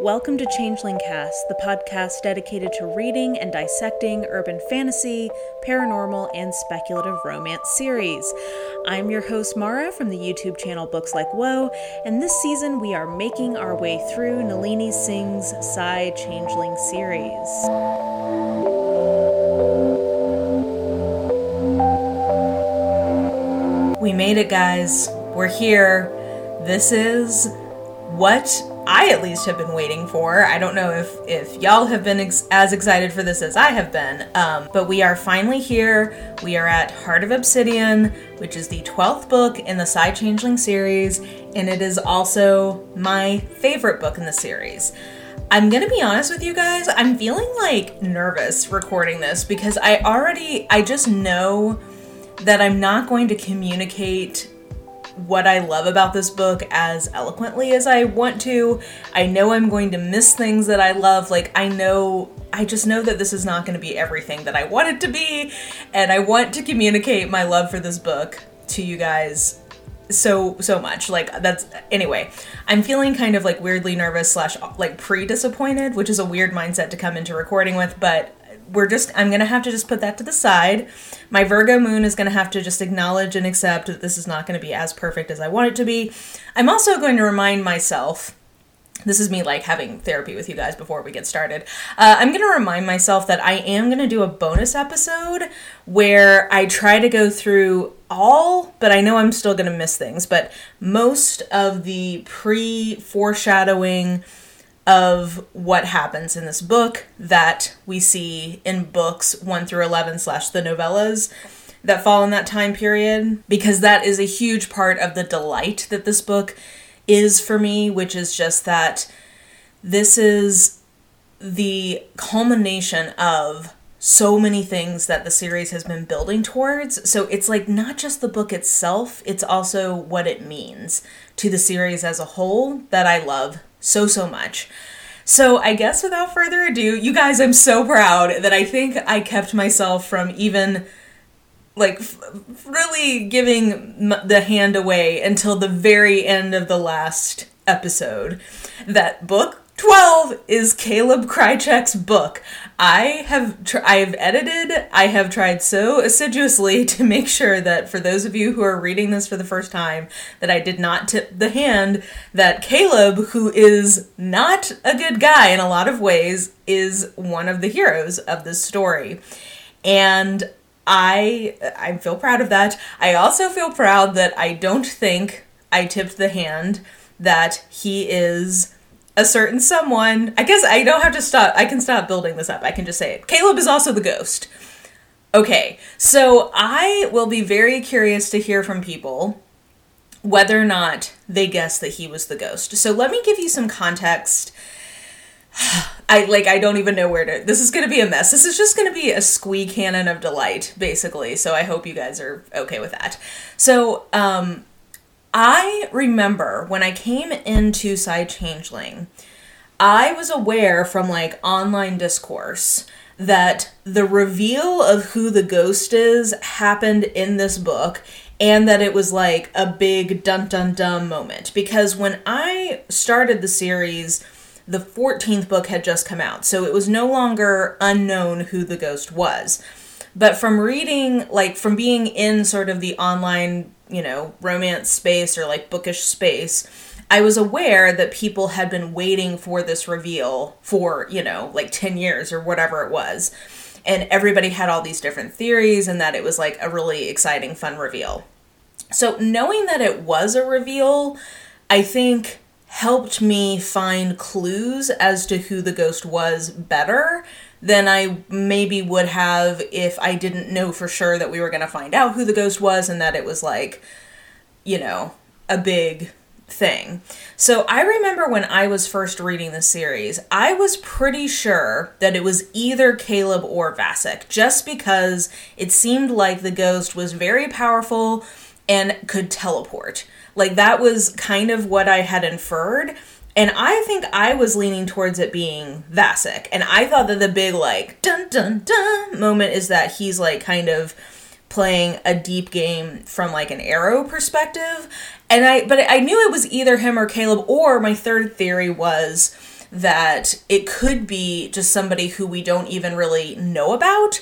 Welcome to Changeling Cast, the podcast dedicated to reading and dissecting urban fantasy, paranormal, and speculative romance series. I'm your host, Mara, from the YouTube channel Books Like Whoa, and this season we are making our way through Nalini Singh's Psy Changeling series. We made it, guys. We're here. This is what I at least have been waiting for. I don't know if if y'all have been ex- as excited for this as I have been, um, but we are finally here. We are at Heart of Obsidian, which is the twelfth book in the Psy Changeling series, and it is also my favorite book in the series. I'm gonna be honest with you guys. I'm feeling like nervous recording this because I already I just know that I'm not going to communicate what I love about this book as eloquently as I want to. I know I'm going to miss things that I love. Like, I know, I just know that this is not going to be everything that I want it to be. And I want to communicate my love for this book to you guys so so much like that's anyway i'm feeling kind of like weirdly nervous slash like pre-disappointed which is a weird mindset to come into recording with but we're just i'm gonna have to just put that to the side my virgo moon is gonna have to just acknowledge and accept that this is not gonna be as perfect as i want it to be i'm also going to remind myself this is me like having therapy with you guys before we get started. Uh, I'm going to remind myself that I am going to do a bonus episode where I try to go through all, but I know I'm still going to miss things, but most of the pre foreshadowing of what happens in this book that we see in books 1 through 11 slash the novellas that fall in that time period because that is a huge part of the delight that this book is for me which is just that this is the culmination of so many things that the series has been building towards. So it's like not just the book itself, it's also what it means to the series as a whole that I love so, so much. So I guess without further ado, you guys, I'm so proud that I think I kept myself from even like really giving the hand away until the very end of the last episode. That book 12 is Kaleb Krychek's book. I have tr- I have edited. I have tried so assiduously to make sure that for those of you who are reading this for the first time that I did not tip the hand that Kaleb who is not a good guy in a lot of ways is one of the heroes of this story. And I I feel proud of that. I also feel proud that I don't think I tipped the hand that he is a certain someone. I guess I don't have to stop. I can stop building this up. I can just say it. Kaleb is also the ghost. Okay, so I will be very curious to hear from people whether or not they guess that he was the ghost. So let me give you some context. I like I don't even know where to this is gonna be a mess. This is just gonna be a squee cannon of delight, basically. So I hope you guys are okay with that. So um I remember when I came into Psy Changeling, I was aware from like online discourse that the reveal of who the ghost is happened in this book and that it was like a big dun dun dun moment. Because when I started the series the 14th book had just come out so it was no longer unknown who the ghost was. But from reading like from being in sort of the online you know, romance space or like bookish space, I was aware that people had been waiting for this reveal for, you know, like 10 years or whatever it was. And everybody had all these different theories and that it was like a really exciting, fun reveal. So, knowing that it was a reveal, I think helped me find clues as to who the ghost was better than I maybe would have if I didn't know for sure that we were going to find out who the ghost was and that it was like, you know, a big thing. So I remember when I was first reading the series, I was pretty sure that it was either Kaleb or Vasic, just because it seemed like the ghost was very powerful and could teleport. Like that was kind of what I had inferred. And I think I was leaning towards it being Vasic. And I thought that the big, like, dun dun dun moment is that he's, like, kind of playing a deep game from, like, an arrow perspective. And I, but I knew it was either him or Kaleb, or my third theory was that it could be just somebody who we don't even really know about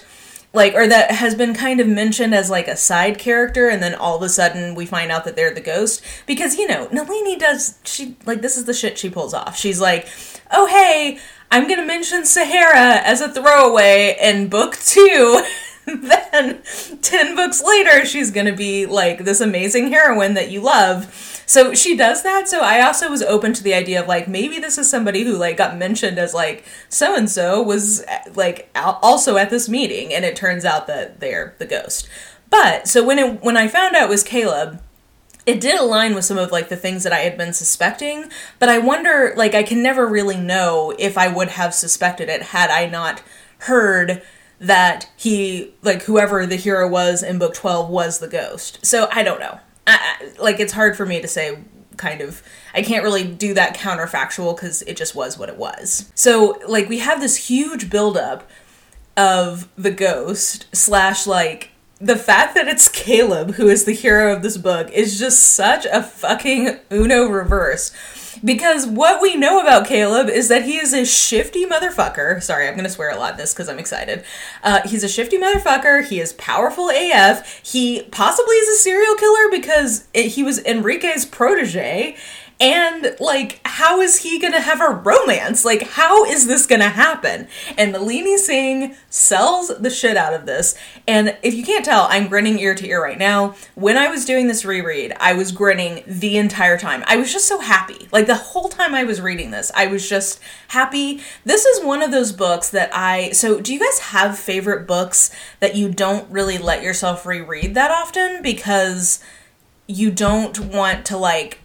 like or that has been kind of mentioned as like a side character and then all of a sudden we find out that they're the ghost. Because you know Nalini does she like this is the shit she pulls off. She's like oh hey I'm gonna mention Sahara as a throwaway in book two then 10 books later she's going to be like this amazing heroine that you love. So she does that so i also was open to the idea of like maybe this is somebody who like got mentioned as like so and so was like also at this meeting and it turns out that they're the ghost. But so when it when i found out it was kaleb it did align with some of like the things that I had been suspecting, but I wonder like I can never really know if I would have suspected it had I not heard that he like whoever the hero was in book 12 was the ghost. So i don't know. I, like it's hard for me to say kind of i can't really do that counterfactual because it just was what it was. So like we have this huge buildup of the ghost slash like the fact that it's kaleb who is the hero of this book is just such a fucking uno reverse because what we know about Kaleb is that he is a shifty motherfucker. Sorry, I'm going to swear a lot in this because I'm excited. Uh, he's a shifty motherfucker. He is powerful AF. He possibly is a serial killer because it, he was Enrique's protege and like, how is he gonna have a romance? Like, how is this gonna happen? And Nalini Singh sells the shit out of this. And if you can't tell, I'm grinning ear to ear right now. When I was doing this reread, I was grinning the entire time. I was just so happy. Like the whole time I was reading this, I was just happy. This is one of those books that I so do you guys have favorite books that you don't really let yourself reread that often because you don't want to like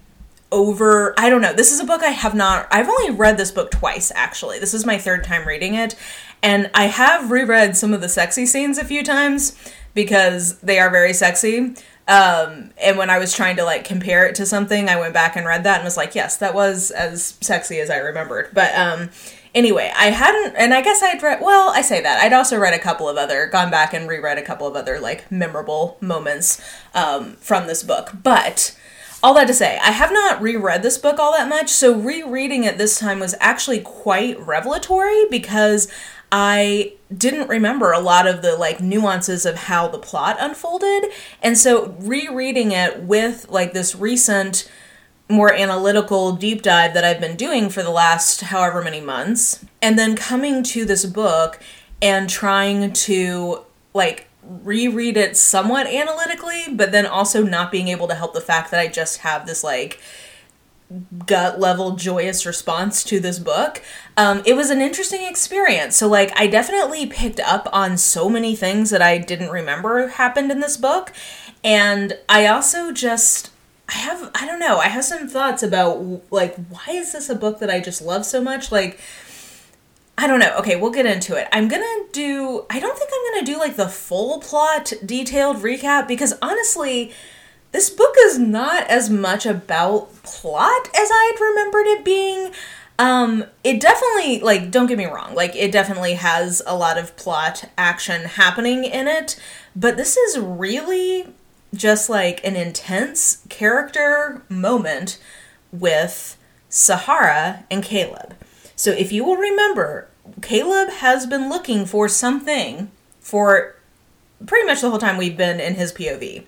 over I don't know. This is a book I have not I've only read this book twice actually. This is my third time reading it and I have reread some of the sexy scenes a few times because they are very sexy. Um, and when I was trying to like compare it to something, I went back and read that and was like, yes, that was as sexy as I remembered. But um anyway, I hadn't, and I guess I'd read, well, I say that. I'd also read a couple of other, gone back and reread a couple of other, like, memorable moments um, from this book. But all that to say, I have not reread this book all that much, so rereading it this time was actually quite revelatory because I didn't remember a lot of the like nuances of how the plot unfolded. And so rereading it with like this recent more analytical deep dive that I've been doing for the last however many months, and then coming to this book and trying to like reread it somewhat analytically, but then also not being able to help the fact that I just have this like gut level joyous response to this book. Um, it was an interesting experience. So, like, I definitely picked up on so many things that I didn't remember happened in this book. And I also just. I have I don't know. I have some thoughts about like why is this a book that I just love so much? Like I don't know. Okay, we'll get into it. I'm gonna do. I don't think I'm gonna do like the full plot detailed recap because honestly, this book is not as much about plot as I had remembered it being. Um, it definitely like don't get me wrong, like it definitely has a lot of plot action happening in it, but this is really just like an intense character moment with Sahara and Kaleb. So if you will remember, Kaleb has been looking for something for pretty much the whole time we've been in his POV.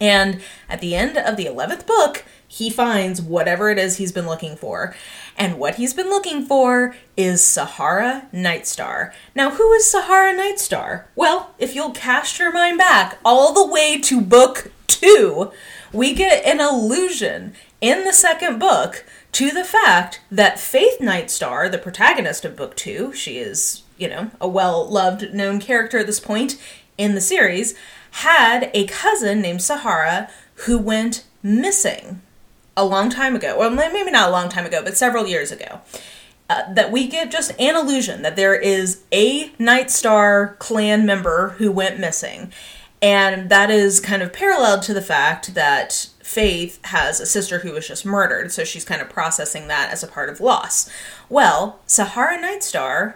And at the end of the 11th book, he finds whatever it is he's been looking for. And what he's been looking for is Sahara Nightstar. Now, who is Sahara Nightstar? Well, if you'll cast your mind back all the way to book two, we get an illusion in the second book to the fact that Faith Nightstar, the protagonist of book two, she is, you know, a well loved, known character at this point in the series, had a cousin named Sahara who went missing a long time ago. Well, maybe not a long time ago, but several years ago. Uh, that we get just an illusion that there is a Nightstar clan member who went missing. And that is kind of paralleled to the fact that Faith has a sister who was just murdered, so she's kind of processing that as a part of loss. Well, Sahara Nightstar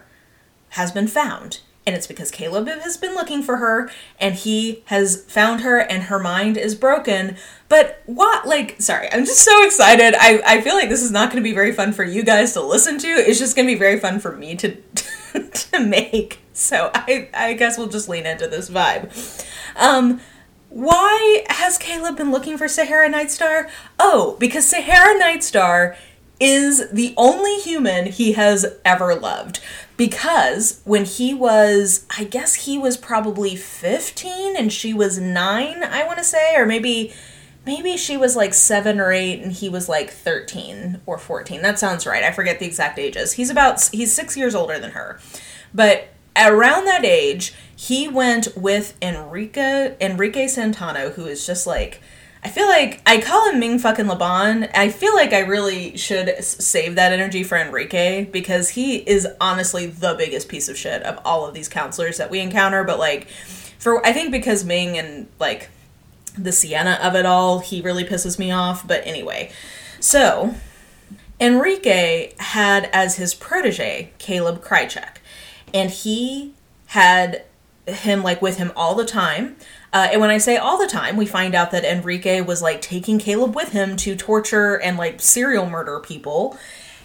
has been found, and it's because Kaleb has been looking for her and he has found her and her mind is broken. But what, like, sorry, I'm just so excited. I, I feel like this is not going to be very fun for you guys to listen to. It's just going to be very fun for me to, to make. So I, I guess we'll just lean into this vibe. Um, why has Kaleb been looking for Sahara Nightstar? Oh, because Sahara Nightstar is the only human he has ever loved. Because when he was, I guess he was probably 15 and she was 9, I want to say, or maybe maybe she was like 7 or 8 and he was like 13 or 14. That sounds right. I forget the exact ages. He's about he's 6 years older than her. But around that age, he went with Enrique Enrique Santano who is just like I feel like I call him Ming fucking LeBon. I feel like I really should save that energy for Enrique because he is honestly the biggest piece of shit of all of these counselors that we encounter. But like, for I think because Ming and like the Sienna of it all, he really pisses me off. But anyway, so Enrique had as his protege Kaleb Krychek, and he had him like with him all the time. Uh, and when I say all the time, we find out that Enrique was like taking Kaleb with him to torture and like serial murder people.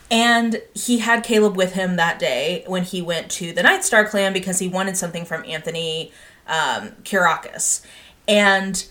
And he had Kaleb with him that day when he went to the Nightstar clan because he wanted something from Anthony um, Kyriakus. And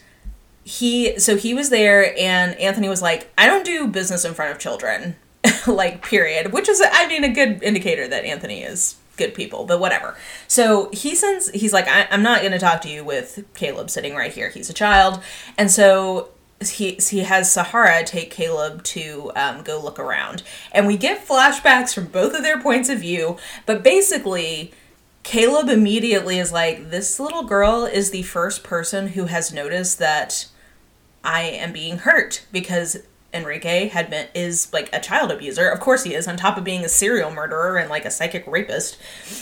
he, so he was there, and Anthony was like, I don't do business in front of children, like, period. Which is, I mean, a good indicator that Anthony is good people, but whatever. So he sends, he's like, I, am not going to talk to you with Kaleb sitting right here. He's a child. And so he, he has Sahara take Kaleb to um, go look around. And we get flashbacks from both of their points of view, but basically, Kaleb immediately is like, This little girl is the first person who has noticed that I am being hurt because Enrique had been is like a child abuser. Of course he is, on top of being a serial murderer and like a psychic rapist.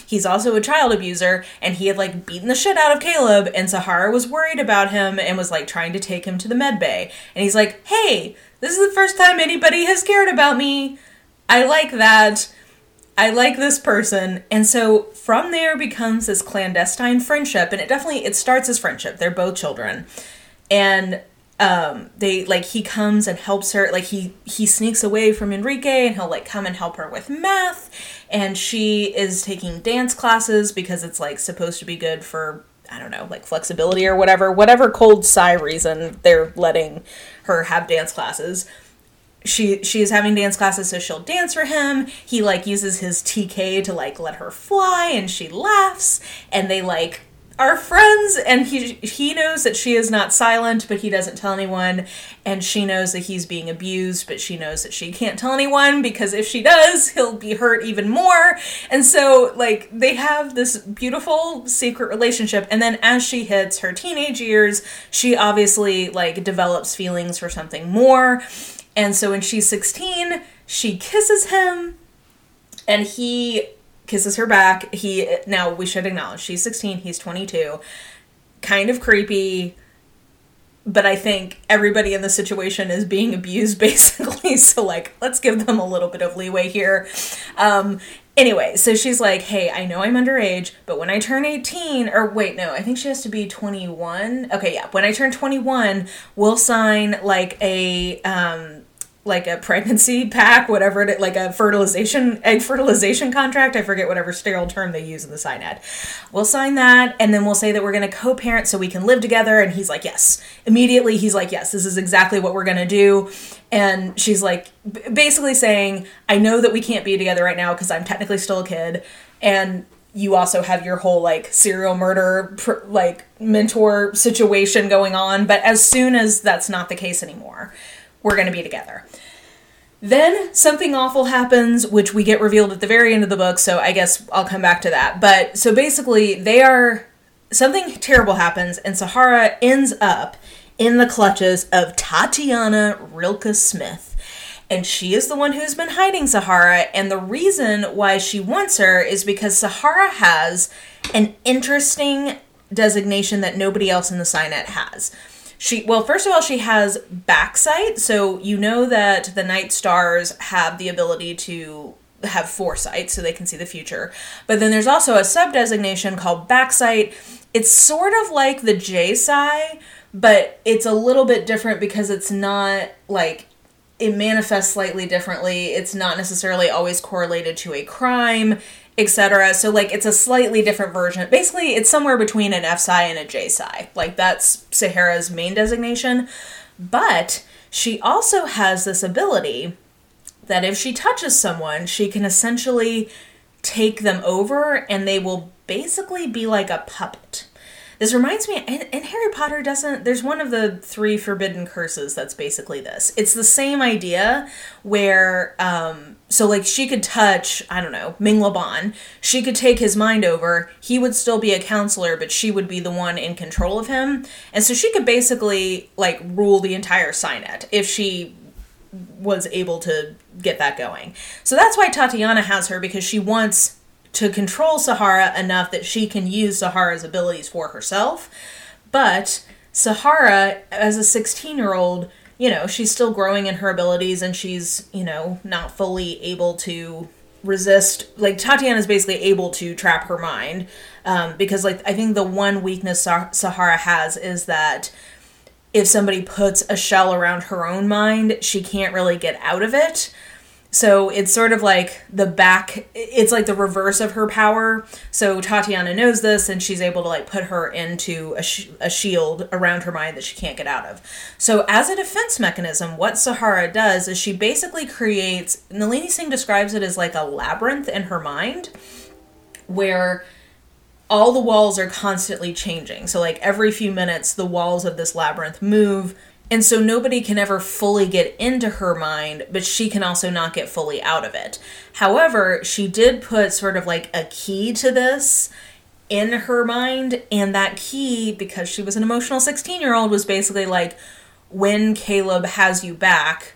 He's also a child abuser and he had like beaten the shit out of Kaleb and Sahara was worried about him and was like trying to take him to the med bay. And he's like, "Hey, this is the first time anybody has cared about me. I like that." I like this person. And so from there becomes this clandestine friendship and it definitely it starts as friendship. They're both children. And um they like he comes and helps her like he he sneaks away from Enrique and he'll like come and help her with math and she is taking dance classes because it's like supposed to be good for I don't know like flexibility or whatever whatever cold Psy reason they're letting her have dance classes. She she is having dance classes so she'll dance for him. He like uses his tk to like let her fly and she laughs. And they like are friends and he he knows that she is not silent but he doesn't tell anyone. And she knows that he's being abused but she knows that she can't tell anyone because if she does he'll be hurt even more. And so like they have this beautiful secret relationship. And then as she hits her teenage years she obviously like develops feelings for something more. And so when she's 16 she kisses him and he kisses her back. He now we should acknowledge she's 16, he's 22. Kind of creepy, but I think everybody in the situation is being abused basically. So like, let's give them a little bit of leeway here. Um anyway, so she's like, "Hey, I know I'm underage, but when I turn 18 or wait, no, I think she has to be 21. Okay, yeah, when I turn 21, we'll sign like a um like a pregnancy pack, whatever it like a fertilization egg fertilization contract. I forget whatever sterile term they use in the PsyNet. We'll sign that, and then we'll say that we're going to co-parent so we can live together. And he's like, yes. Immediately, he's like, yes, this is exactly what we're going to do. And she's like, basically saying, I know that we can't be together right now because I'm technically still a kid, and you also have your whole like serial murder pr- like mentor situation going on. But as soon as that's not the case anymore we're going to be together. Then something awful happens, which we get revealed at the very end of the book, so I guess I'll come back to that. But so basically, they are. Something terrible happens, and Sahara ends up in the clutches of Tatiana Rika-Smith. And she is the one who's been hiding Sahara, and the reason why she wants her is because Sahara has an interesting designation that nobody else in the PsyNet has she well first of all she has backsight so you know that the night stars have the ability to have foresight so they can see the future. But then there's also a sub designation called backsight. It's sort of like the J Psy, but it's a little bit different because it's not like it manifests slightly differently. It's not necessarily always correlated to a crime, etc. So like it's a slightly different version. Basically, it's somewhere between an F Psy and a J Psy. Like that's Sahara's main designation. But she also has this ability that if she touches someone, she can essentially take them over and they will basically be like a puppet. This reminds me, and, and, Harry Potter doesn't, there's one of the three forbidden curses that's basically this. It's the same idea where, um, so like she could touch, I don't know, Ming LeBon. She could take his mind over. He would still be a counselor, but she would be the one in control of him. And so she could basically like rule the entire PsyNet if she was able to get that going. So that's why Tatiana has her because she wants to control Sahara enough that she can use Sahara's abilities for herself. But Sahara, as a 16 year old, you know, she's still growing in her abilities and she's, you know, not fully able to resist. Like, Tatiana's basically able to trap her mind. Um, because, like, I think the one weakness Sahara has is that if somebody puts a shell around her own mind, she can't really get out of it. So it's sort of like the back, it's like the reverse of her power. So Tatiana knows this and she's able to like put her into a, sh- a shield around her mind that she can't get out of. So, as a defense mechanism, what Sahara does is she basically creates, Nalini Singh describes it as like a labyrinth in her mind where all the walls are constantly changing. So, like every few minutes, the walls of this labyrinth move and so nobody can ever fully get into her mind, but she can also not get fully out of it. However, she did put sort of like a key to this in her mind, and that key, because she was an emotional 16 year old, was basically like when Kaleb has you back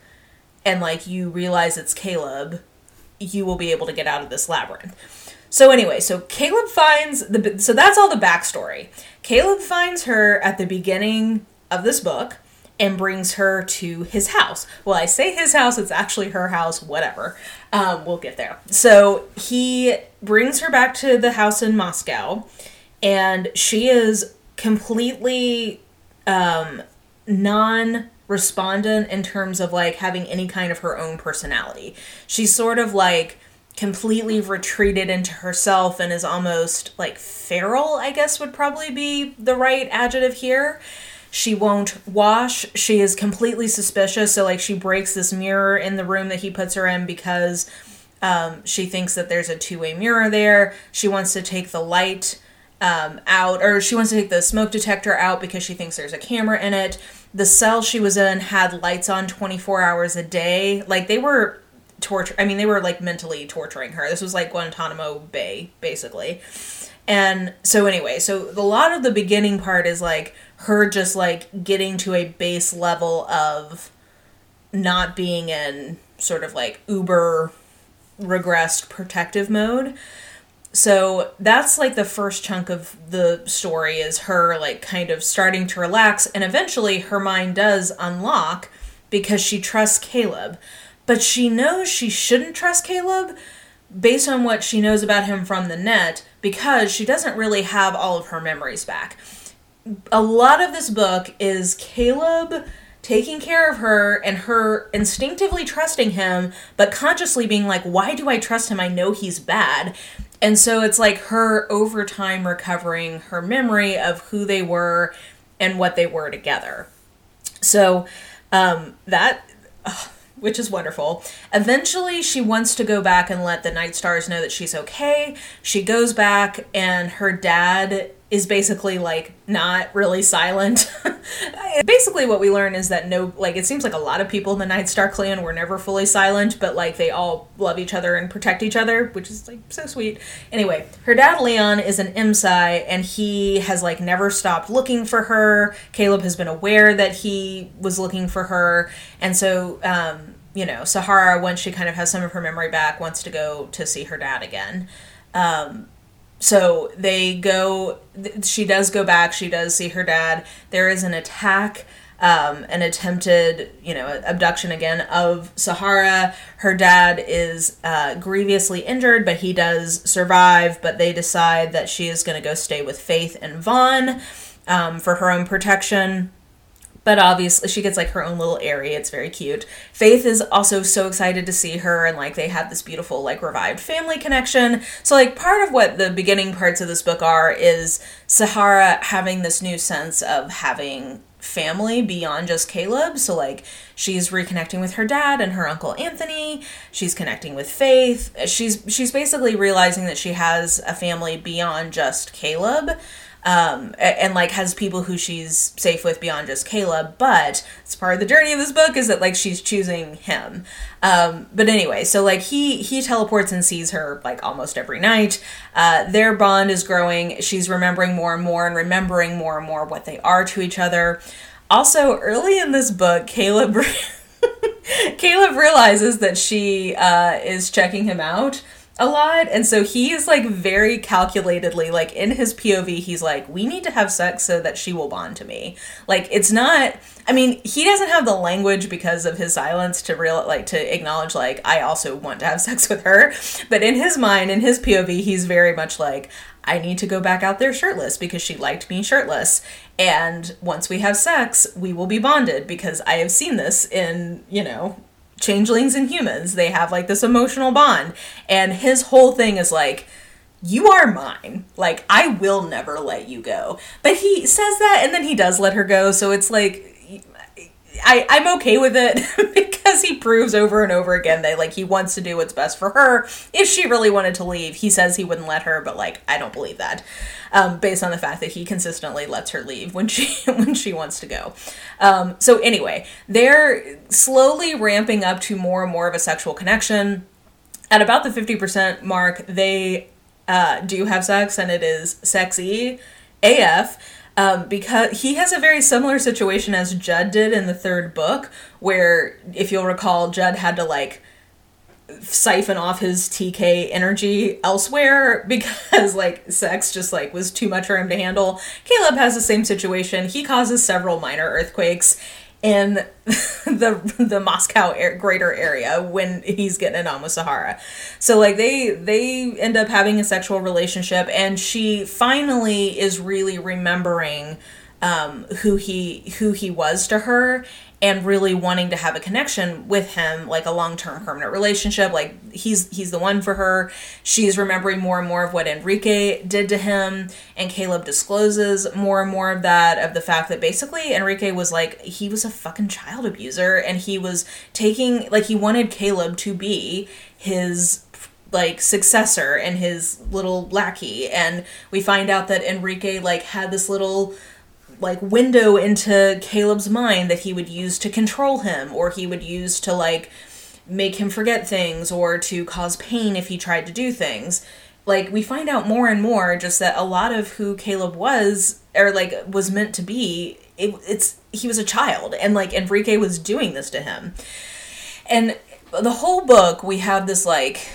and like you realize it's Kaleb, you will be able to get out of this labyrinth. So anyway, so Kaleb finds the so that's all the backstory. Kaleb finds her at the beginning of this book and brings her to his house. Well, I say his house, it's actually her house, whatever. Um, we'll get there. So he brings her back to the house in Moscow, and she is completely um, non respondent in terms of like having any kind of her own personality. She's sort of like completely retreated into herself and is almost like feral, I guess would probably be the right adjective here. She won't wash. She is completely suspicious. So, like, she breaks this mirror in the room that he puts her in because um, she thinks that there's a two way mirror there. She wants to take the light um, out, or she wants to take the smoke detector out because she thinks there's a camera in it. The cell she was in had lights on 24 hours a day. Like, they were torture. I mean, they were like mentally torturing her. This was like Guantanamo Bay, basically. And so, anyway, so a lot of the beginning part is like her just like getting to a base level of not being in sort of like uber regressed protective mode. So that's like the first chunk of the story is her like kind of starting to relax and eventually her mind does unlock because she trusts Kaleb. But she knows she shouldn't trust Kaleb based on what she knows about him from the net because she doesn't really have all of her memories back a lot of this book is Kaleb taking care of her and her instinctively trusting him, but consciously being like, why do I trust him? I know he's bad. And so it's like her over time recovering her memory of who they were and what they were together. So um, that. which is wonderful. Eventually, she wants to go back and let the Night Stars know that she's okay. She goes back, and her dad is basically like not really silent. basically, what we learn is that no, like, it seems like a lot of people in the Night Star clan were never fully silent, but like they all love each other and protect each other, which is like so sweet. Anyway, her dad Leon is an M-Psy and he has like never stopped looking for her. Kaleb has been aware that he was looking for her, and so, um, you know, Sahara, once she kind of has some of her memory back, wants to go to see her dad again. Um, so they go she does go back she does see her dad there is an attack um, an attempted, you know, abduction again of Sahara. Her dad is uh, grievously injured, but he does survive. But they decide that she is going to go stay with Faith and Vaughn um, for her own protection but obviously she gets like her own little area it's very cute faith is also so excited to see her and like they have this beautiful like revived family connection so like part of what the beginning parts of this book are is sahara having this new sense of having family beyond just Kaleb. So like she's reconnecting with her dad and her uncle Anthony. She's connecting with Faith. She's she's basically realizing that she has a family beyond just Kaleb um, and, like has people who she's safe with beyond just Kaleb. But it's part of the journey of this book is that like she's choosing him. Um, but anyway, so like he he teleports and sees her like almost every night. Uh, their bond is growing. She's remembering more and more and remembering more and more what they are to each other. Also, early in this book, Kaleb. Kaleb realizes that she uh, is checking him out a lot and so he's like very calculatedly like in his pov he's like we need to have sex so that she will bond to me like it's not i mean he doesn't have the language because of his silence to real like to acknowledge like i also want to have sex with her but in his mind in his pov he's very much like I need to go back out there shirtless because she liked me shirtless. And once we have sex, we will be bonded because I have seen this in, you know, changelings and humans. They have like this emotional bond. And his whole thing is like, you are mine. Like, I will never let you go. But he says that and then he does let her go. So it's like, I, I'm okay with it because he proves over and over again that like he wants to do what's best for her. If she really wanted to leave, he says he wouldn't let her, but like I don't believe that, um, based on the fact that he consistently lets her leave when she when she wants to go. Um, so anyway, they're slowly ramping up to more and more of a sexual connection. At about the fifty percent mark, they uh, do have sex, and it is sexy AF um, because he has a very similar situation as Judd did in the third book, where if you'll recall, Judd had to like siphon off his TK energy elsewhere because like sex just like was too much for him to handle. Kaleb has the same situation. He causes several minor earthquakes in the the Moscow air, greater area when he's getting it on with Sahara. So like they they end up having a sexual relationship and she finally is really remembering um, who he who he was to her and really wanting to have a connection with him like a long-term permanent relationship like he's he's the one for her. She's remembering more and more of what enrique did to him and kaleb discloses more and more of that of the fact that basically enrique was like he was a fucking child abuser and he was taking like he wanted kaleb to be his like successor and his little lackey. And we find out that enrique like had this little like window into Kaleb's mind that he would use to control him or he would use to like make him forget things or to cause pain if he tried to do things. Like we find out more and more just that a lot of who Kaleb was or like was meant to be it, it's he was a child and like Enrique was doing this to him. And the whole book we have this like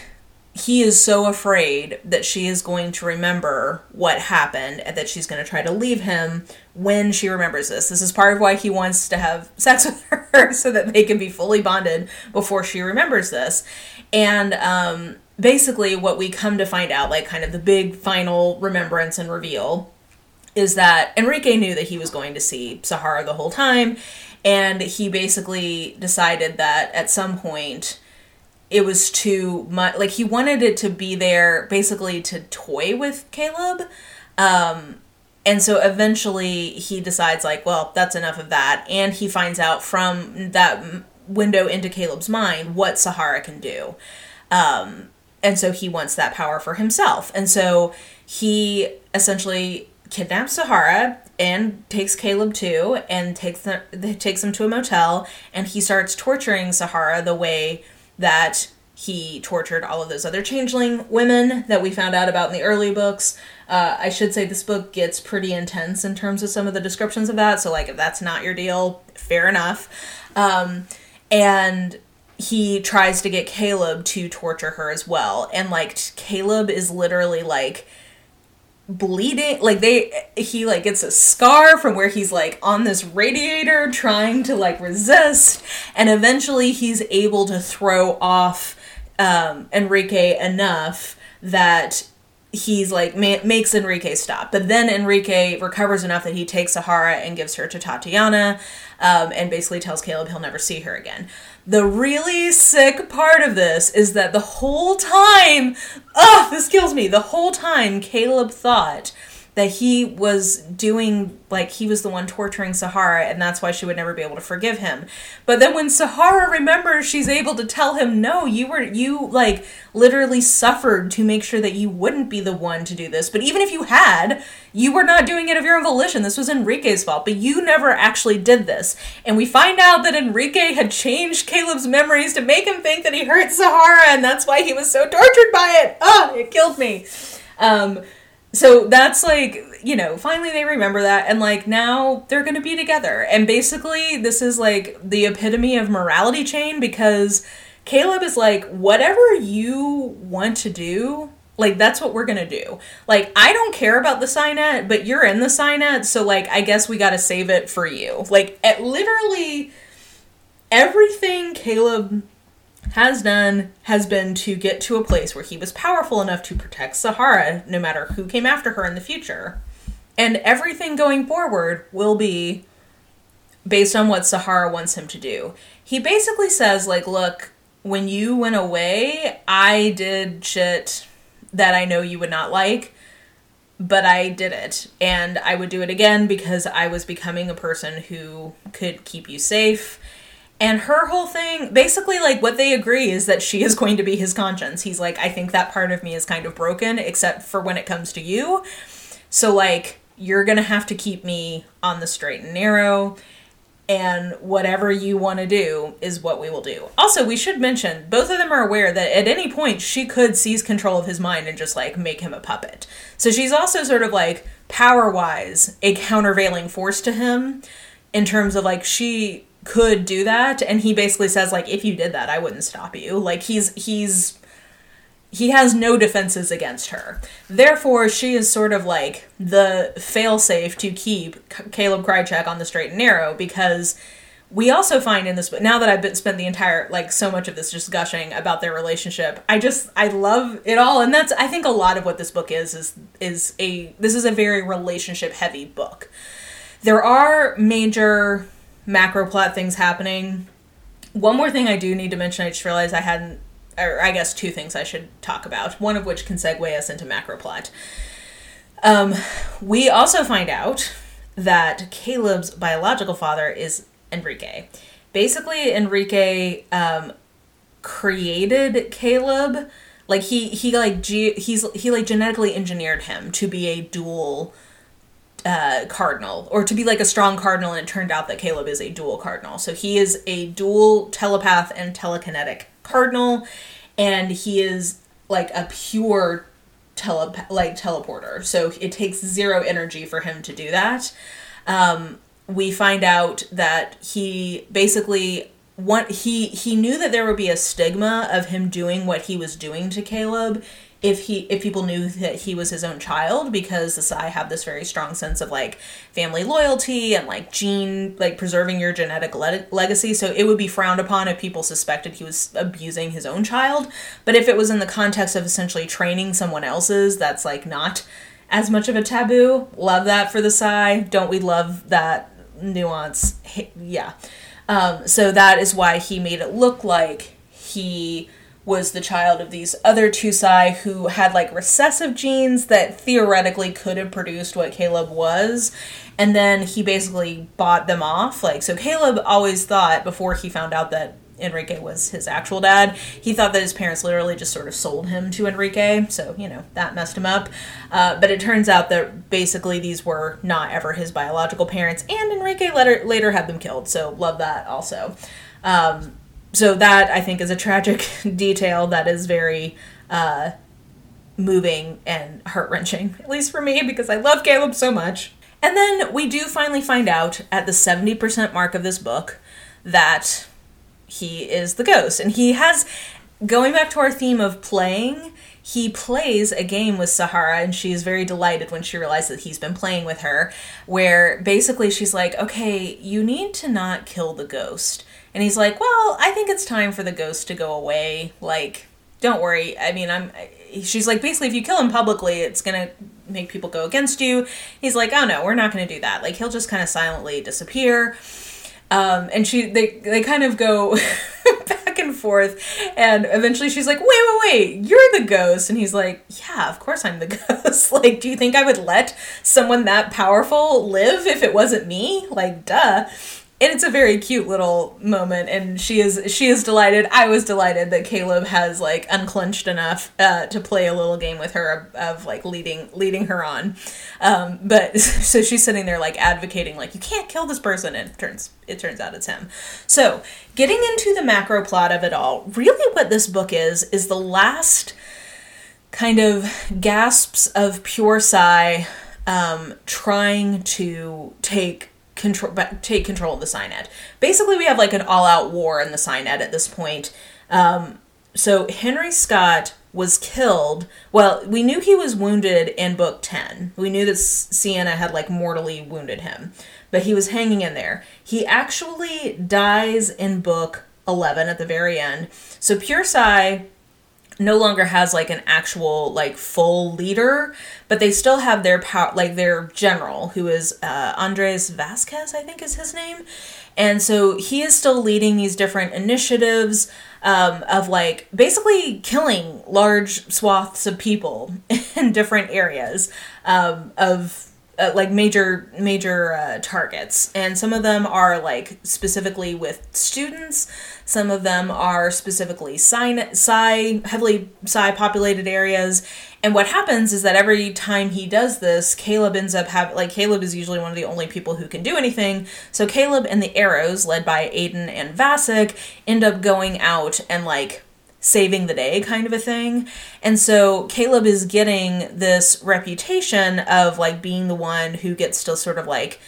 he is so afraid that she is going to remember what happened and that she's going to try to leave him when she remembers this. This is part of why he wants to have sex with her so that they can be fully bonded before she remembers this. And um, basically, what we come to find out, like kind of the big final remembrance and reveal, is that Enrique knew that he was going to see Sahara the whole time. And he basically decided that at some point it was too much like he wanted it to be there basically to toy with Kaleb um and so eventually he decides like well that's enough of that and he finds out from that window into Kaleb's mind what Sahara can do um and so he wants that power for himself and so he essentially kidnaps Sahara and takes Kaleb too and takes them takes him to a motel and he starts torturing Sahara the way that he tortured all of those other changeling women that we found out about in the early books. Uh, I should say this book gets pretty intense in terms of some of the descriptions of that. So, like, if that's not your deal, fair enough. Um, and he tries to get Kaleb to torture her as well. And, like, Kaleb is literally like bleeding like they he like gets a scar from where he's like on this radiator trying to like resist and eventually he's able to throw off um enrique enough that he's like ma- makes enrique stop. But then enrique recovers enough that he takes sahara and gives her to tatiana um, and basically tells kaleb he'll never see her again the really sick part of this is that the whole time, ugh, this kills me. The whole time, Kaleb thought that he was doing like he was the one torturing Sahara and that's why she would never be able to forgive him. But then when Sahara remembers she's able to tell him no, you were you like literally suffered to make sure that you wouldn't be the one to do this. But even if you had, you were not doing it of your own volition. This was Enrique's fault, but you never actually did this. And we find out that Enrique had changed Kaleb's memories to make him think that he hurt Sahara and that's why he was so tortured by it. Ah, it killed me. Um so that's like you know finally they remember that and like now they're gonna be together. And basically this is like the epitome of morality chain because kaleb is like whatever you want to do like that's what we're gonna do. Like i don't care about the psynet but you're in the psynet so like i guess we gotta save it for you. Like at literally everything kaleb has done has been to get to a place where he was powerful enough to protect Sahara no matter who came after her in the future. And everything going forward will be based on what Sahara wants him to do. He basically says, like, look, when you went away, I did shit that I know you would not like, but I did it. And I would do it again because I was becoming a person who could keep you safe and her whole thing, basically, like what they agree is that she is going to be his conscience. He's like, I think that part of me is kind of broken, except for when it comes to you. So, like, you're going to have to keep me on the straight and narrow. And whatever you want to do is what we will do. Also, we should mention both of them are aware that at any point she could seize control of his mind and just like make him a puppet. So she's also sort of like power wise a countervailing force to him in terms of like she could do that and he basically says like if you did that I wouldn't stop you. Like he's he's he has no defenses against her. Therefore, she is sort of like the failsafe to keep Kaleb Krychek on the straight and narrow because we also find in this book now that I've been spent the entire like so much of this just gushing about their relationship. I just I love it all and that's I think a lot of what this book is is is a this is a very relationship heavy book. There are major macro plot things happening. One more thing I do need to mention, I just realized I hadn't, or I guess two things I should talk about, one of which can segue us into macro plot. Um, we also find out that Kaleb's biological father is Enrique. Basically, Enrique um, created Kaleb. Like he he like ge- he's he like genetically engineered him to be a dual uh, cardinal, or to be like a strong cardinal, and it turned out that Kaleb is a dual cardinal. So he is a dual telepath and telekinetic cardinal, and he is like a pure tele like teleporter. So it takes zero energy for him to do that. Um, we find out that he basically want he he knew that there would be a stigma of him doing what he was doing to Kaleb if he if people knew that he was his own child because the Psy have this very strong sense of like family loyalty and like gene like preserving your genetic le- legacy. So it would be frowned upon if people suspected he was abusing his own child. But if it was in the context of essentially training someone else's that's like not as much of a taboo. Love that for the Psy don't we love that nuance? Yeah. Um, so that is why he made it look like he was the child of these other two Psy who had like recessive genes that theoretically could have produced what Kaleb was. And then he basically bought them off. Like, so Kaleb always thought before he found out that Enrique was his actual dad, he thought that his parents literally just sort of sold him to Enrique. So, you know, that messed him up. Uh, but it turns out that basically these were not ever his biological parents. And Enrique later, later had them killed. So, love that also. Um, so that I think is a tragic detail that is very uh, moving and heart wrenching, at least for me, because I love Kaleb so much. And then we do finally find out at the 70% mark of this book that he is the ghost. And he has, going back to our theme of playing, he plays a game with Sahara and she is very delighted when she realizes that he's been playing with her where basically she's like, "Okay, you need to not kill the ghost." And he's like, "Well, I think it's time for the ghost to go away. Like, don't worry. I mean, I'm she's like basically if you kill him publicly, it's to make people go against you." He's like, "Oh no, we're not to do that. Like he'll just kind of silently disappear." Um, and she they they kind of go back and forth and eventually she's like wait wait wait you're the ghost and he's like yeah of course i'm the ghost like do you think i would let someone that powerful live if it wasn't me like duh and it's a very cute little moment and she is she is delighted. I was delighted that kaleb has like unclenched enough uh, to play a little game with her of, of like leading leading her on. Um, but so she's sitting there like advocating like you can't kill this person. And it turns it turns out it's him. So getting into the macro plot of it all really what this book is is the last kind of gasps of pure Psy um, trying to take control take control of the PsyNet. Basically, we have like an all-out war in the PsyNet at this point. Um, so Henry Scott was killed. Well, we knew he was wounded in book 10. We knew that Sienna had like mortally wounded him, but he was hanging in there. He actually dies in book 11 at the very end. So Pure Psy no longer has like an actual like full leader but they still have their power like their general who is uh, andres vasquez i think is his name. And so he is still leading these different initiatives um, of like basically killing large swaths of people in different areas um, of uh, like major major uh, targets and some of them are like specifically with students some of them are specifically Psy, heavily Psy populated areas. And what happens is that every time he does this, Kaleb ends up having, like, Kaleb is usually one of the only people who can do anything. So Kaleb and the Arrows, led by Aden and vasic end up going out and, like, saving the day kind of a thing. And so Kaleb is getting this reputation of, like, being the one who gets to sort of, like,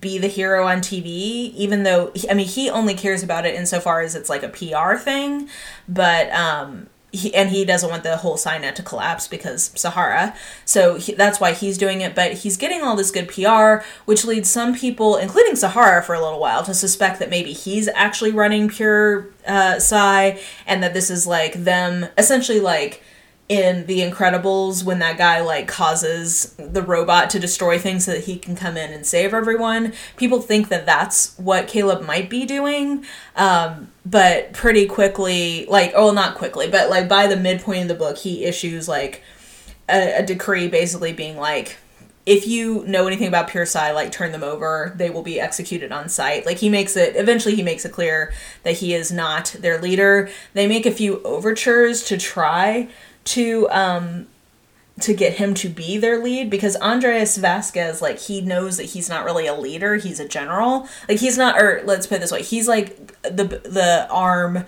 be the hero on TV, even though I mean he only cares about it insofar as it's like a PR thing, but um, he, and he doesn't want the whole PsyNet to collapse because Sahara. So he, that's why he's doing it. But he's getting all this good PR, which leads some people, including Sahara, for a little while, to suspect that maybe he's actually running pure uh, Psy, and that this is like them essentially like in The Incredibles when that guy like causes the robot to destroy things so that he can come in and save everyone. People think that that's what Kaleb might be doing, um, but pretty quickly, like oh, not quickly, but like by the midpoint of the book, he issues like a, a decree basically being like. If you know anything about Pure Psy, like turn them over, they will be executed on site. Like he makes it eventually he makes it clear that he is not their leader. They make a few overtures to try to um to get him to be their lead because Andres Vasquez, like, he knows that he's not really a leader, he's a general. Like, he's not, or let's put it this way, he's like the, the arm,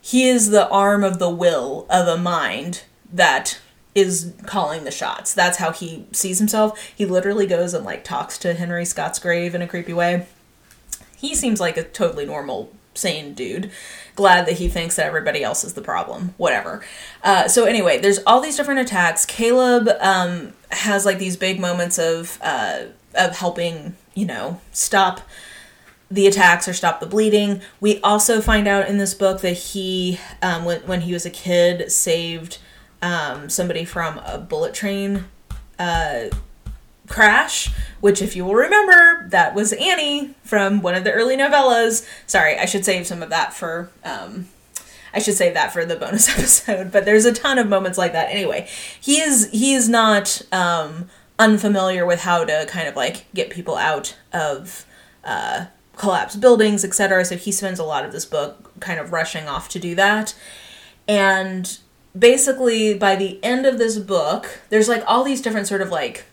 he is the arm of the will of a mind that is calling the shots. That's how he sees himself. He literally goes and, like, talks to Henry Scott's grave in a creepy way. He seems like a totally normal, sane dude glad that he thinks that everybody else is the problem. Whatever. Uh, so anyway, there's all these different attacks. Kaleb um, has like these big moments of uh, of helping, you know, stop the attacks or stop the bleeding. We also find out in this book that he, um, when when he was a kid, saved um, somebody from a bullet train. Uh, Crash, which, if you will remember, that was Annie from one of the early novellas. Sorry, I should save some of that for. Um, I should save that for the bonus episode. But there's a ton of moments like that. Anyway, he is he is not um, unfamiliar with how to kind of like get people out of uh, collapsed buildings, etc. So he spends a lot of this book kind of rushing off to do that, and basically by the end of this book there's like all these different sort of like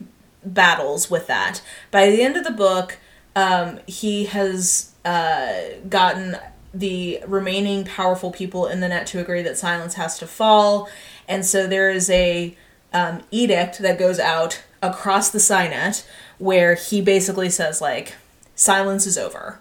battles with that. By the end of the book, um, he has uh, gotten the remaining powerful people in the net to agree that silence has to fall, and so there is a um, edict that goes out across the PsyNet where he basically says like silence is over.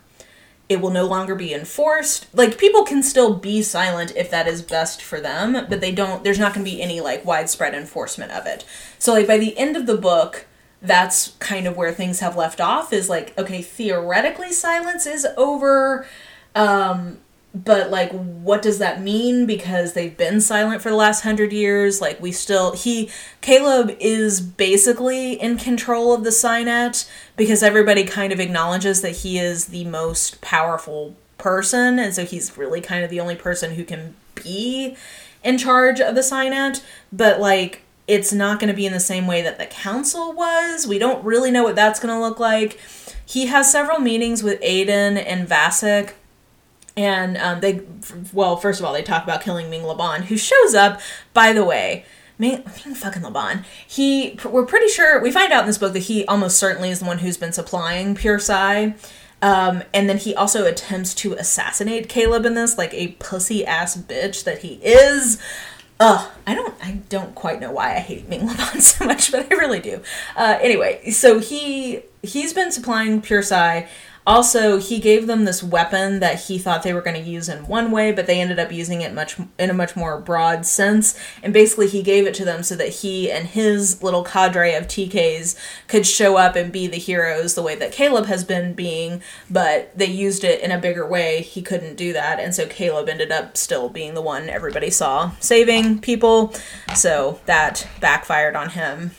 it will no longer be enforced. Like people can still be silent if that is best for them, but they don't there's not going to be any like widespread enforcement of it. So like by the end of the book, that's kind of where things have left off is like okay, theoretically silence is over um but like what does that mean? Because they've been silent for the last hundred years like we still he kaleb is basically in control of the PsyNet because everybody kind of acknowledges that he is the most powerful person and so he's really kind of the only person who can be in charge of the PsyNet but like it's not going to be in the same way that the council was we don't really know what that's going to look like he has several meetings with Aden and Vasic and um, they, well, first of all, they talk about killing Ming LeBon, who shows up, by the way. Ming, Ming fucking LeBon. He, we're pretty sure, we find out in this book that he almost certainly is the one who's been supplying Pure Psy. Um, and then he also attempts to assassinate Kaleb in this, like a pussy ass bitch that he is. I don't, I don't quite know why I hate Ming LeBon so much, but I really do. Uh, anyway, so he, he's been supplying Pure Psy. Also, he gave them this weapon that he thought they were going to use in one way, but they ended up using it much in a much more broad sense. And basically, he gave it to them so that he and his little cadre of TKs could show up and be the heroes the way that Kaleb has been being, but they used it in a bigger way. He couldn't do that, and so Caleb ended up still being the one everybody saw saving people. So that backfired on him.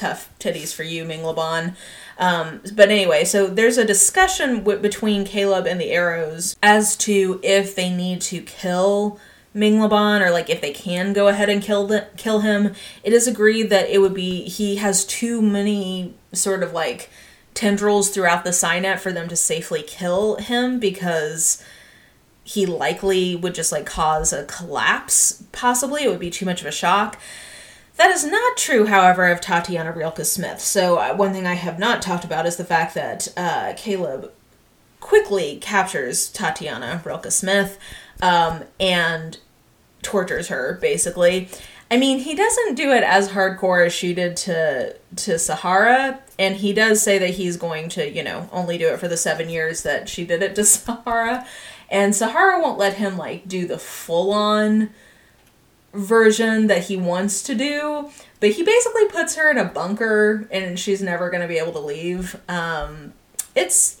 Tough titties for you, Ming LeBon. Um, but anyway, so there's a discussion w- between Kaleb and the Arrows as to if they need to kill Ming LeBon or like if they can go ahead and kill the, kill him. It is agreed that it would be he has too many sort of like tendrils throughout the PsyNet for them to safely kill him because he likely would just like cause a collapse possibly it would be too much of a shock that is not true, however, of Tatiana Rika-Smith. So, uh, one thing I have not talked about is the fact that uh, Kaleb quickly captures Tatiana Rika-Smith um, and tortures her, basically. I mean, he doesn't do it as hardcore as she did to to Sahara, and he does say that he's going to, you know, only do it for the seven years that she did it to Sahara, and Sahara won't let him like do the full on version that he wants to do, but he basically puts her in a bunker and she's never going to be able to leave. Um, it's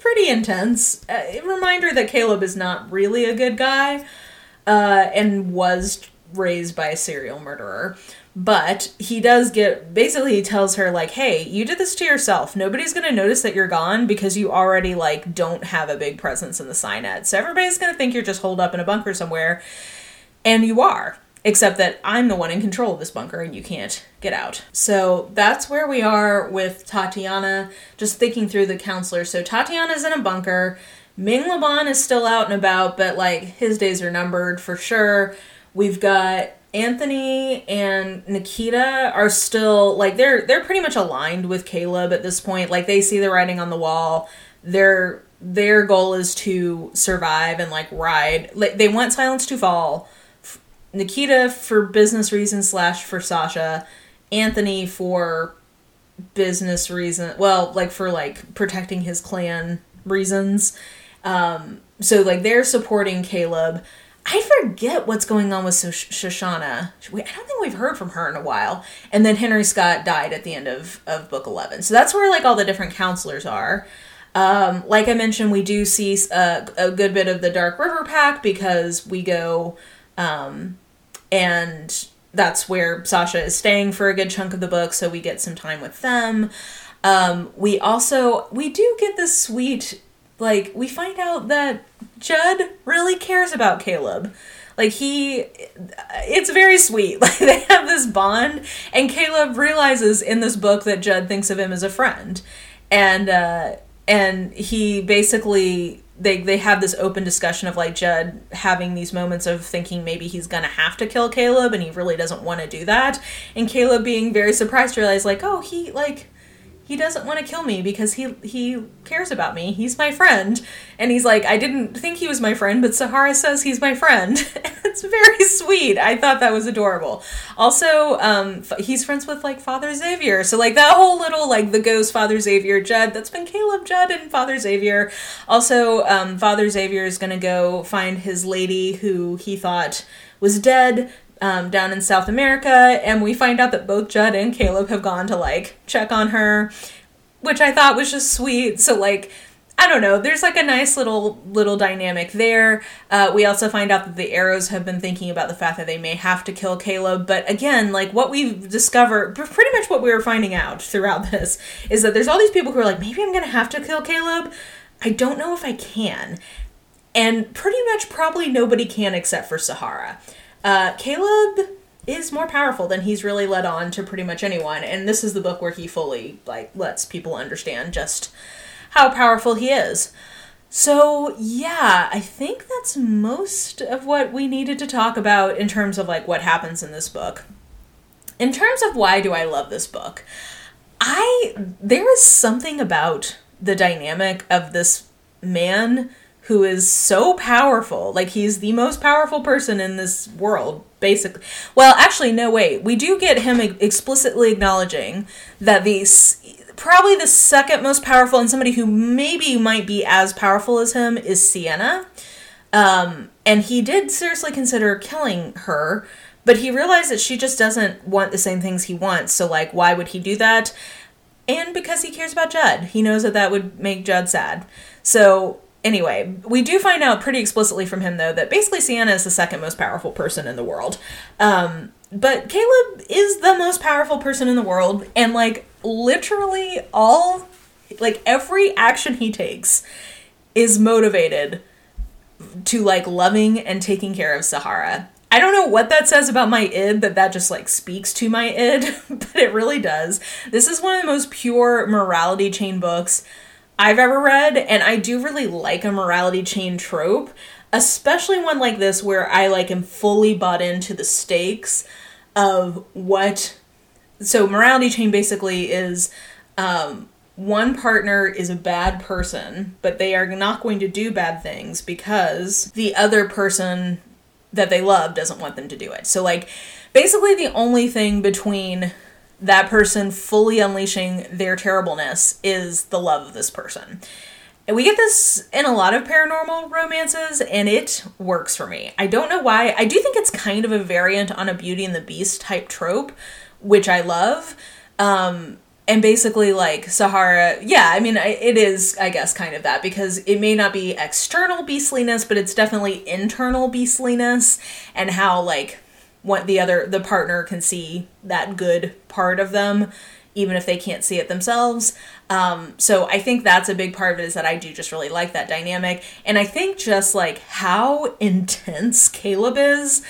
pretty intense. A reminder that Kaleb is not really a good guy uh, and was raised by a serial murderer. But he does get basically he tells her like, "Hey, you did this to yourself. Nobody's going to notice that you're gone because you already like don't have a big presence in the PsyNet. So everybody's going to think you're just holed up in a bunker somewhere." And you are. Except that I'm the one in control of this bunker and you can't get out. So that's where we are with Tatiana, just thinking through the counselor. So Tatiana's in a bunker. Ming LeBon is still out and about, but like his days are numbered for sure. We've got Anthony and Nikita are still like they're they're pretty much aligned with Kaleb at this point. Like they see the writing on the wall. Their their goal is to survive and like ride. Like they want silence to fall Nikita for business reasons slash for Sasha, Anthony for business reason. Well, like for like protecting his clan reasons. Um, so like they're supporting Kaleb. I forget what's going on with Shoshana. I don't think we've heard from her in a while. And then Henry Scott died at the end of, of book 11. So that's where like all the different counselors are. Um, like I mentioned, we do see a, a, good bit of the Dark River Pack because we go um, and that's where Sasha is staying for a good chunk of the book, so we get some time with them. Um, we also we do get this sweet like we find out that Judd really cares about Kaleb. Like he it's very sweet. Like they have this bond and Kaleb realizes in this book that Judd thinks of him as a friend. And uh and he basically they they have this open discussion of like Judd having these moments of thinking maybe he's gonna have to kill Kaleb and he really doesn't want to do that, and Caleb being very surprised to realize like oh he like he doesn't want to kill me because he he cares about me. He's my friend. And he's like, I didn't think he was my friend, but Sahara says he's my friend. it's very sweet. I thought that was adorable. Also, um, he's friends with like Father Xavier. So like that whole little like the ghost Father Xavier Judd, that's been Kaleb Judd and Father Xavier. Also, um, Father Xavier is gonna go find his lady who he thought was dead um, down in South America, and we find out that both Judd and Kaleb have gone to like check on her, which I thought was just sweet. So like. I don't know. There's like a nice little little dynamic there. Uh, we also find out that the arrows have been thinking about the fact that they may have to kill Kaleb. But again, like what we've discovered, pretty much what we were finding out throughout this, is that there's all these people who are like, maybe I'm gonna have to kill Kaleb. I don't know if I can, and pretty much probably nobody can except for Sahara. Uh, Kaleb is more powerful than he's really led on to pretty much anyone, and this is the book where he fully like lets people understand just how powerful he is. So, yeah, I think that's most of what we needed to talk about in terms of like what happens in this book. In terms of why do I love this book? I there is something about the dynamic of this man who is so powerful. Like he's the most powerful person in this world, basically. Well, actually, no, wait. We do get him explicitly acknowledging that the probably the second most powerful and somebody who maybe might be as powerful as him is Sienna. Um, and he did seriously consider killing her, but he realized that she just doesn't want the same things he wants. So, like, why would he do that? And because he cares about Judd, he knows that that would make Judd sad. So Anyway, we do find out pretty explicitly from him, though, that basically Sienna is the second most powerful person in the world. Um, but Kaleb is the most powerful person in the world, and like literally all, like every action he takes is motivated to like loving and taking care of Sahara. I don't know what that says about my id that that just like speaks to my id, but it really does. This is one of the most pure morality chain books I've ever read, and I do really like a morality chain trope, especially one like this where I like am fully bought into the stakes of what. So morality chain basically is um, one partner is a bad person, but they are not going to do bad things because the other person that they love doesn't want them to do it. So like basically the only thing between that person fully unleashing their terribleness is the love of this person. And we get this in a lot of paranormal romances, and it works for me. I don't know why. I do think it's kind of a variant on a Beauty and the Beast type trope, which I love. Um, and basically, like Sahara, yeah, I mean, it is, I guess, kind of that because it may not be external beastliness, but it's definitely internal beastliness, and how, like, what the other the partner can see that good part of them even if they can't see it themselves. Um, so i think that's a big part of it is that i do just really like that dynamic. And i think just like how intense kaleb is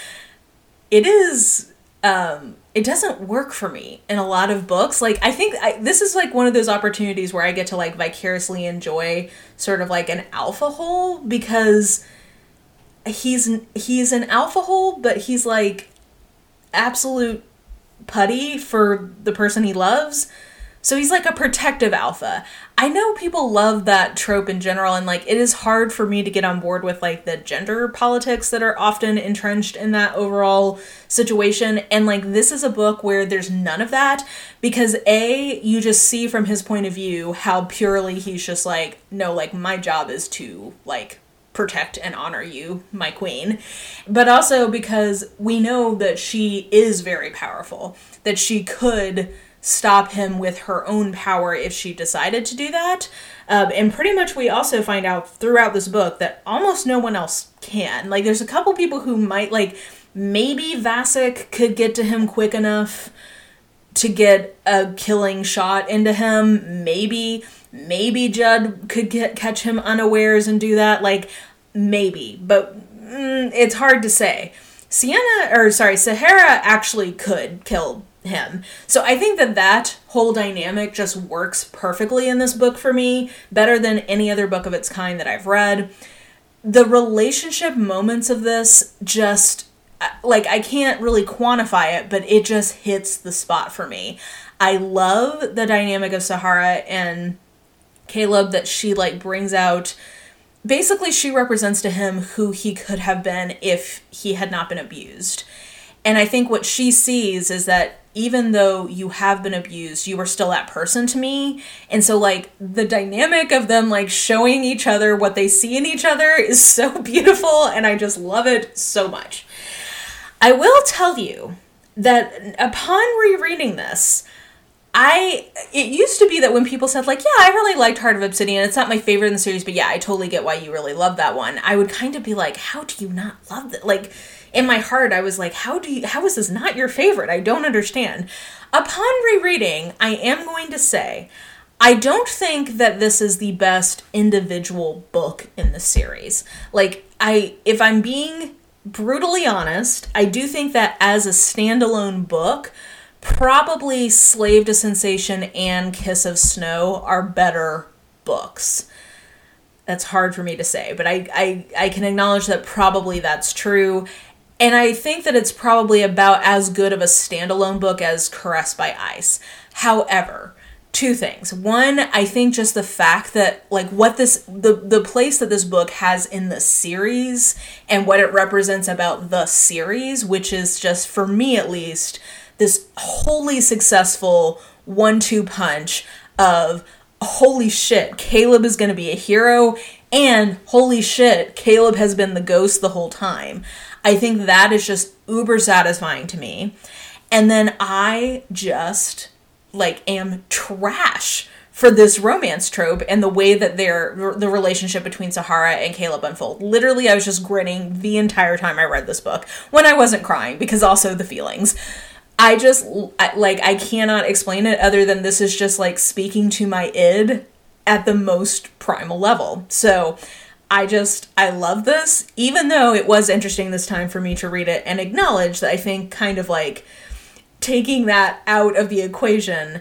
it is um, it doesn't work for me in a lot of books. Like i think I, this is like one of those opportunities where i get to like vicariously enjoy sort of like an alpha hole because he's he's an alpha hole but he's like absolute putty for the person he loves. So he's like a protective alpha. I know people love that trope in general, and like it is hard for me to get on board with like the gender politics that are often entrenched in that overall situation. And like this is a book where there's none of that because A, you just see from his point of view how purely he's just like, no, like my job is to like protect and honor you, my queen, but also because we know that she is very powerful, that she could stop him with her own power if she decided to do that. Um, and pretty much we also find out throughout this book that almost no one else can. Like, there's a couple people who might, like, maybe Vasic could get to him quick enough to get a killing shot into him. Maybe maybe Judd could get, catch him unawares and do that. Like, maybe, but mm, it's hard to say. Sienna, or sorry, Sahara actually could kill him. So I think that that whole dynamic just works perfectly in this book for me, better than any other book of its kind that I've read. The relationship moments of this just like I can't really quantify it, but it just hits the spot for me. I love the dynamic of Sahara and Kaleb that she like brings out basically she represents to him who he could have been if he had not been abused. And I think what she sees is that even though you have been abused, you are still that person to me. And so, like, the dynamic of them, like, showing each other what they see in each other is so beautiful, and I just love it so much. I will tell you that upon rereading this, I it used to be that when people said like, yeah, I really liked Heart of Obsidian. It's not my favorite in the series, but yeah, I totally get why you really love that one. I would kind of be like, how do you not love that? Like in my heart, I was like, how do you how is this not your favorite? I don't understand. Upon rereading, I am going to say I don't think that this is the best individual book in the series. Like I if I'm being brutally honest, I do think that as a standalone book, probably Slave to Sensation and Kiss of Snow are better books. That's hard for me to say, but I, I, I can acknowledge that probably that's true. And I think that it's probably about as good of a standalone book as Caressed by Ice. However, two things. One, I think just the fact that like what this the the place that this book has in the series and what it represents about the series, which is just for me at least this wholly successful one-two punch of holy shit, Kaleb is going to be a hero and holy shit, Kaleb has been the ghost the whole time. I think that is just uber satisfying to me. And then I just like am trash for this romance trope and the way that their the relationship between Sahara and Kaleb unfold. Literally, I was just grinning the entire time I read this book when I wasn't crying because also the feelings. I just like I cannot explain it other than this is just like speaking to my id at the most primal level. So I just I love this even though it was interesting this time for me to read it and acknowledge that I think kind of like taking that out of the equation,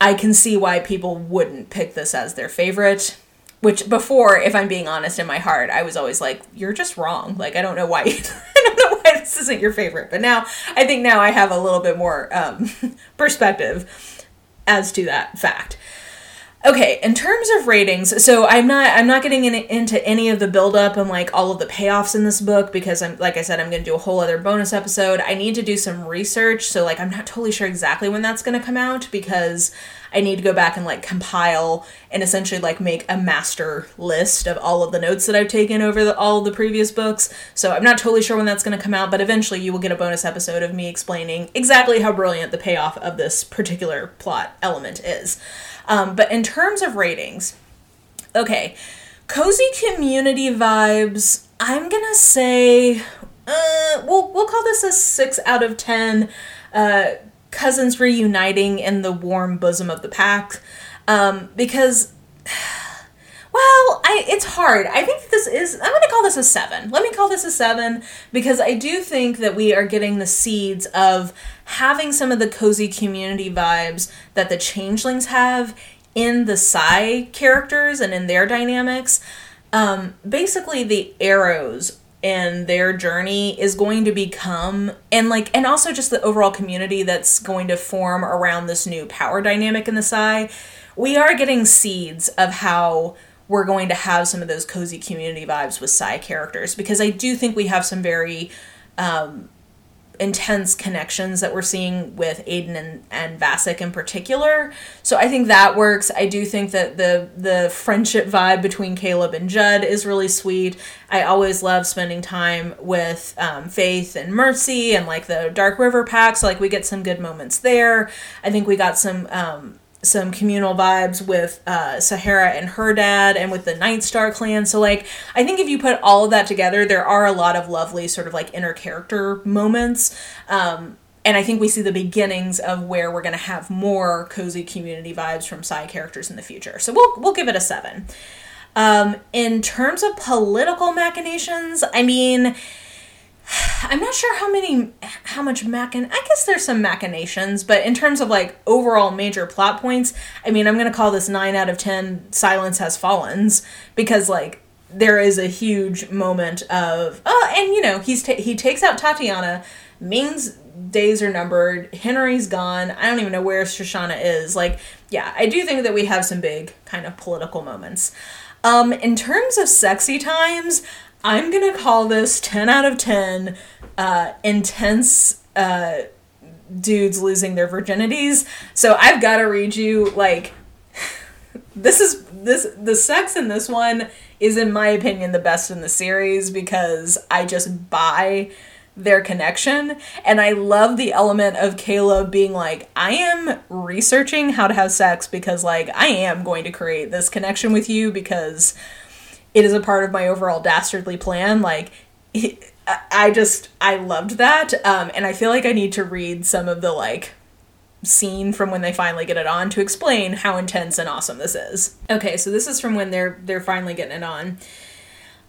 I can see why people wouldn't pick this as their favorite. Which before, if I'm being honest in my heart, I was always like, "You're just wrong." Like I don't know why. Don't know why this isn't your favorite. But now, I think now I have a little bit more um, perspective as to that fact. Okay, in terms of ratings, so I'm not I'm not getting in, into any of the build up and like all of the payoffs in this book because I'm like I said I'm going to do a whole other bonus episode. I need to do some research, so like I'm not totally sure exactly when that's going to come out because I need to go back and like compile and essentially like make a master list of all of the notes that I've taken over the, all the previous books. So I'm not totally sure when that's going to come out, but eventually you will get a bonus episode of me explaining exactly how brilliant the payoff of this particular plot element is. Um, but in terms of ratings, okay, cozy community vibes. I'm gonna say, uh, we'll we'll call this a six out of ten. Uh, cousins reuniting in the warm bosom of the pack, um, because. Well, I it's hard. I think this is I'm going to call this a 7. Let me call this a 7 because I do think that we are getting the seeds of having some of the cozy community vibes that the changelings have in the Psy characters and in their dynamics. Um, basically, the arrows and their journey is going to become and like and also just the overall community that's going to form around this new power dynamic in the Psy. We are getting seeds of how we're going to have some of those cozy community vibes with Psy characters because I do think we have some very um, intense connections that we're seeing with Aden and, and Vasic in particular. So I think that works. I do think that the the friendship vibe between Kaleb and Judd is really sweet. I always love spending time with um, Faith and Mercy and like the Dark River pack. So like we get some good moments there. I think we got some um, some communal vibes with uh, Sahara and her dad and with the Nightstar clan. So, like, I think if you put all of that together, there are a lot of lovely sort of like inner character moments. Um, and I think we see the beginnings of where we're going to have more cozy community vibes from side characters in the future. So we'll we'll give it a seven. Um, in terms of political machinations, I mean, I'm not sure how many, how much machin. I guess there's some machinations, but in terms of like overall major plot points, I mean, I'm gonna call this nine out of ten. Silence has fallens because like there is a huge moment of oh, and you know he's ta- he takes out Tatiana. Ming's days are numbered. Henry's gone. I don't even know where Shoshana is. Like, yeah, I do think that we have some big kind of political moments. Um, in terms of sexy times, I'm gonna call this 10 out of 10 uh, intense uh, dudes losing their virginities. So I've got to read you like this is this the sex in this one is in my opinion the best in the series because I just buy their connection and I love the element of Kaleb being like I am researching how to have sex because like I am going to create this connection with you because it is a part of my overall dastardly plan like I just I loved that um and I feel like I need to read some of the like scene from when they finally get it on to explain how intense and awesome this is. Okay, so this is from when they're they're finally getting it on.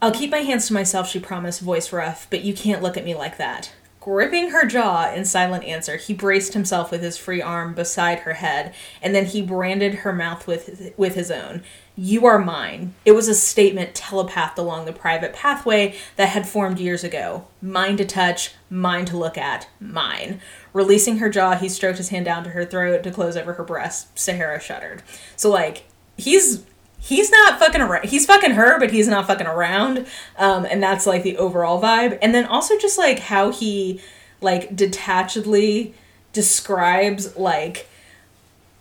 I'll keep my hands to myself, she promised, voice rough, but you can't look at me like that. Gripping her jaw in silent answer, he braced himself with his free arm beside her head, and then he branded her mouth with with his own. You are mine. It was a statement telepathed along the private pathway that had formed years ago. Mine to touch, mine to look at, mine. Releasing her jaw, he stroked his hand down to her throat to close over her breast. Sahara shuddered. So, like, he's he's not fucking around. He's fucking her, but he's not fucking around. Um, and that's like the overall vibe. And then also just like how he like detachedly describes like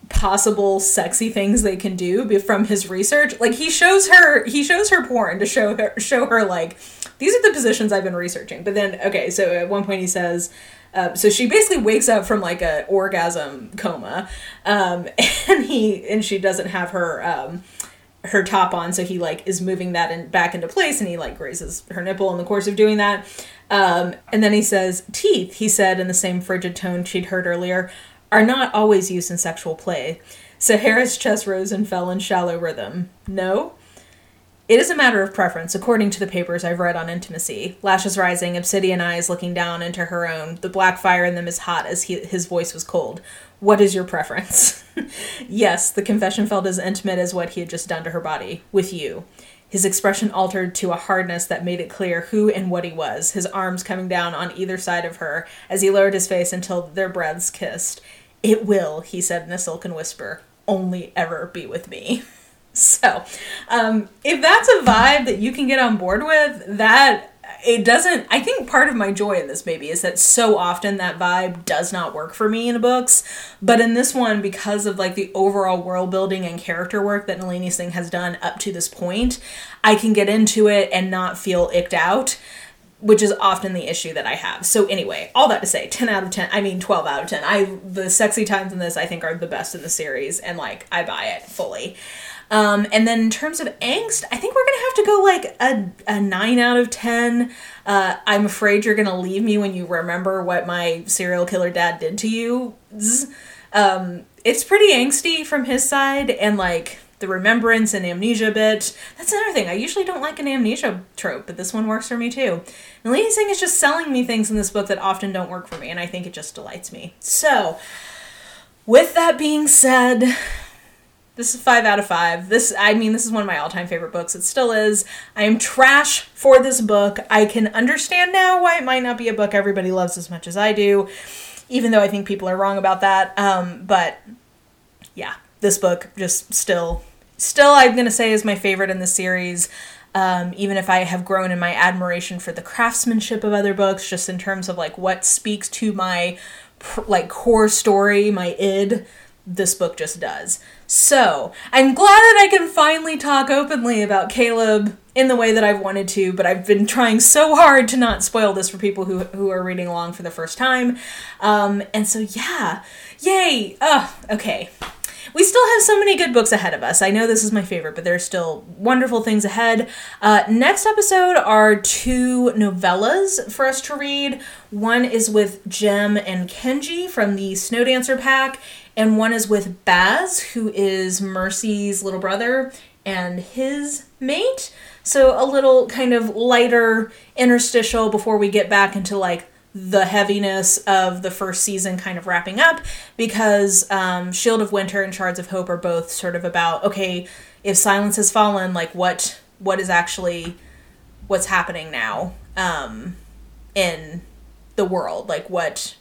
possible sexy things they can do from his research. Like he shows her he shows her porn to show her show her like these are the positions I've been researching. But then okay, so at one point he says uh, so she basically wakes up from like a orgasm coma, um, and he and she doesn't have her um, her top on, so he like is moving that in, back into place, and he like grazes her nipple in the course of doing that. Um, and then he says, "Teeth," he said in the same frigid tone she'd heard earlier are not always used in sexual play. Sahara's chest rose and fell in shallow rhythm. No? It is a matter of preference, according to the papers I've read on intimacy. Lashes rising, obsidian eyes looking down into her own, the black fire in them as hot as he, his voice was cold. What is your preference? yes, the confession felt as intimate as what he had just done to her body. With you. His expression altered to a hardness that made it clear who and what he was, his arms coming down on either side of her as he lowered his face until their breaths kissed. It will, he said in a silken whisper, only ever be with me. So, um, if that's a vibe that you can get on board with, that it doesn't i think part of my joy in this maybe is that so often that vibe does not work for me in books but in this one because of like the overall world building and character work that nalini singh has done up to this point i can get into it and not feel icked out which is often the issue that I have. So anyway, all that to say, 10 out of 10, I mean 12 out of 10. I the sexy times in this I think are the best in the series and like I buy it fully. Um, and then in terms of angst, I think we're gonna have to go like a, a 9 out of 10. Uh, I'm afraid you're gonna leave me when you remember what my serial killer dad did to you. Um, it's pretty angsty from his side and like the remembrance and amnesia bit. That's another thing. I usually don't like an amnesia trope, but this one works for me too. And Lady Singh is just selling me things in this book that often don't work for me, and I think it just delights me. So, with that being said, this is five out of five. This, I mean, this is one of my all time favorite books. It still is. I am trash for this book. I can understand now why it might not be a book everybody loves as much as I do, even though I think people are wrong about that. Um, but yeah, this book just still still I'm going to say is my favorite in the series. Um, even if I have grown in my admiration for the craftsmanship of other books, just in terms of like what speaks to my like core story, my id, this book just does. So I'm glad that I can finally talk openly about Kaleb in the way that I've wanted to, but I've been trying so hard to not spoil this for people who who are reading along for the first time. Um, and so yeah, yay! Oh, okay we still have so many good books ahead of us. I know this is my favorite, but there's still wonderful things ahead. Uh, next episode are two novellas for us to read. One is with Jem and Kenji from the Snow Dancer pack, and one is with Baz, who is Mercy's little brother and his mate. So a little kind of lighter interstitial before we get back into like the heaviness of the first season kind of wrapping up because um, Shield of Winter and Shards of Hope are both sort of about okay, if silence has fallen, like what what is actually what's happening now um, in the world, like what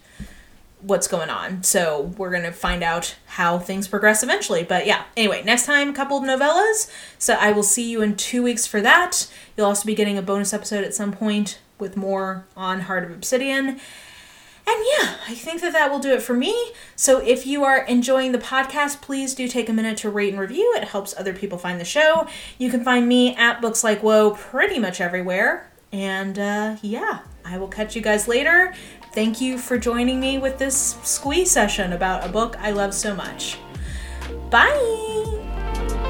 what's going on. So we're to find out how things progress eventually. But yeah, anyway, next time, a couple of novellas. So I will see you in two weeks for that. You'll also be getting a bonus episode at some point with more on Heart of Obsidian. And yeah, I think that that will do it for me. So if you are enjoying the podcast, please do take a minute to rate and review. It helps other people find the show. You can find me at Books Like Whoa pretty much everywhere. And uh, yeah, I will catch you guys later. Thank you for joining me with this squeeze session about a book I love so much. Bye!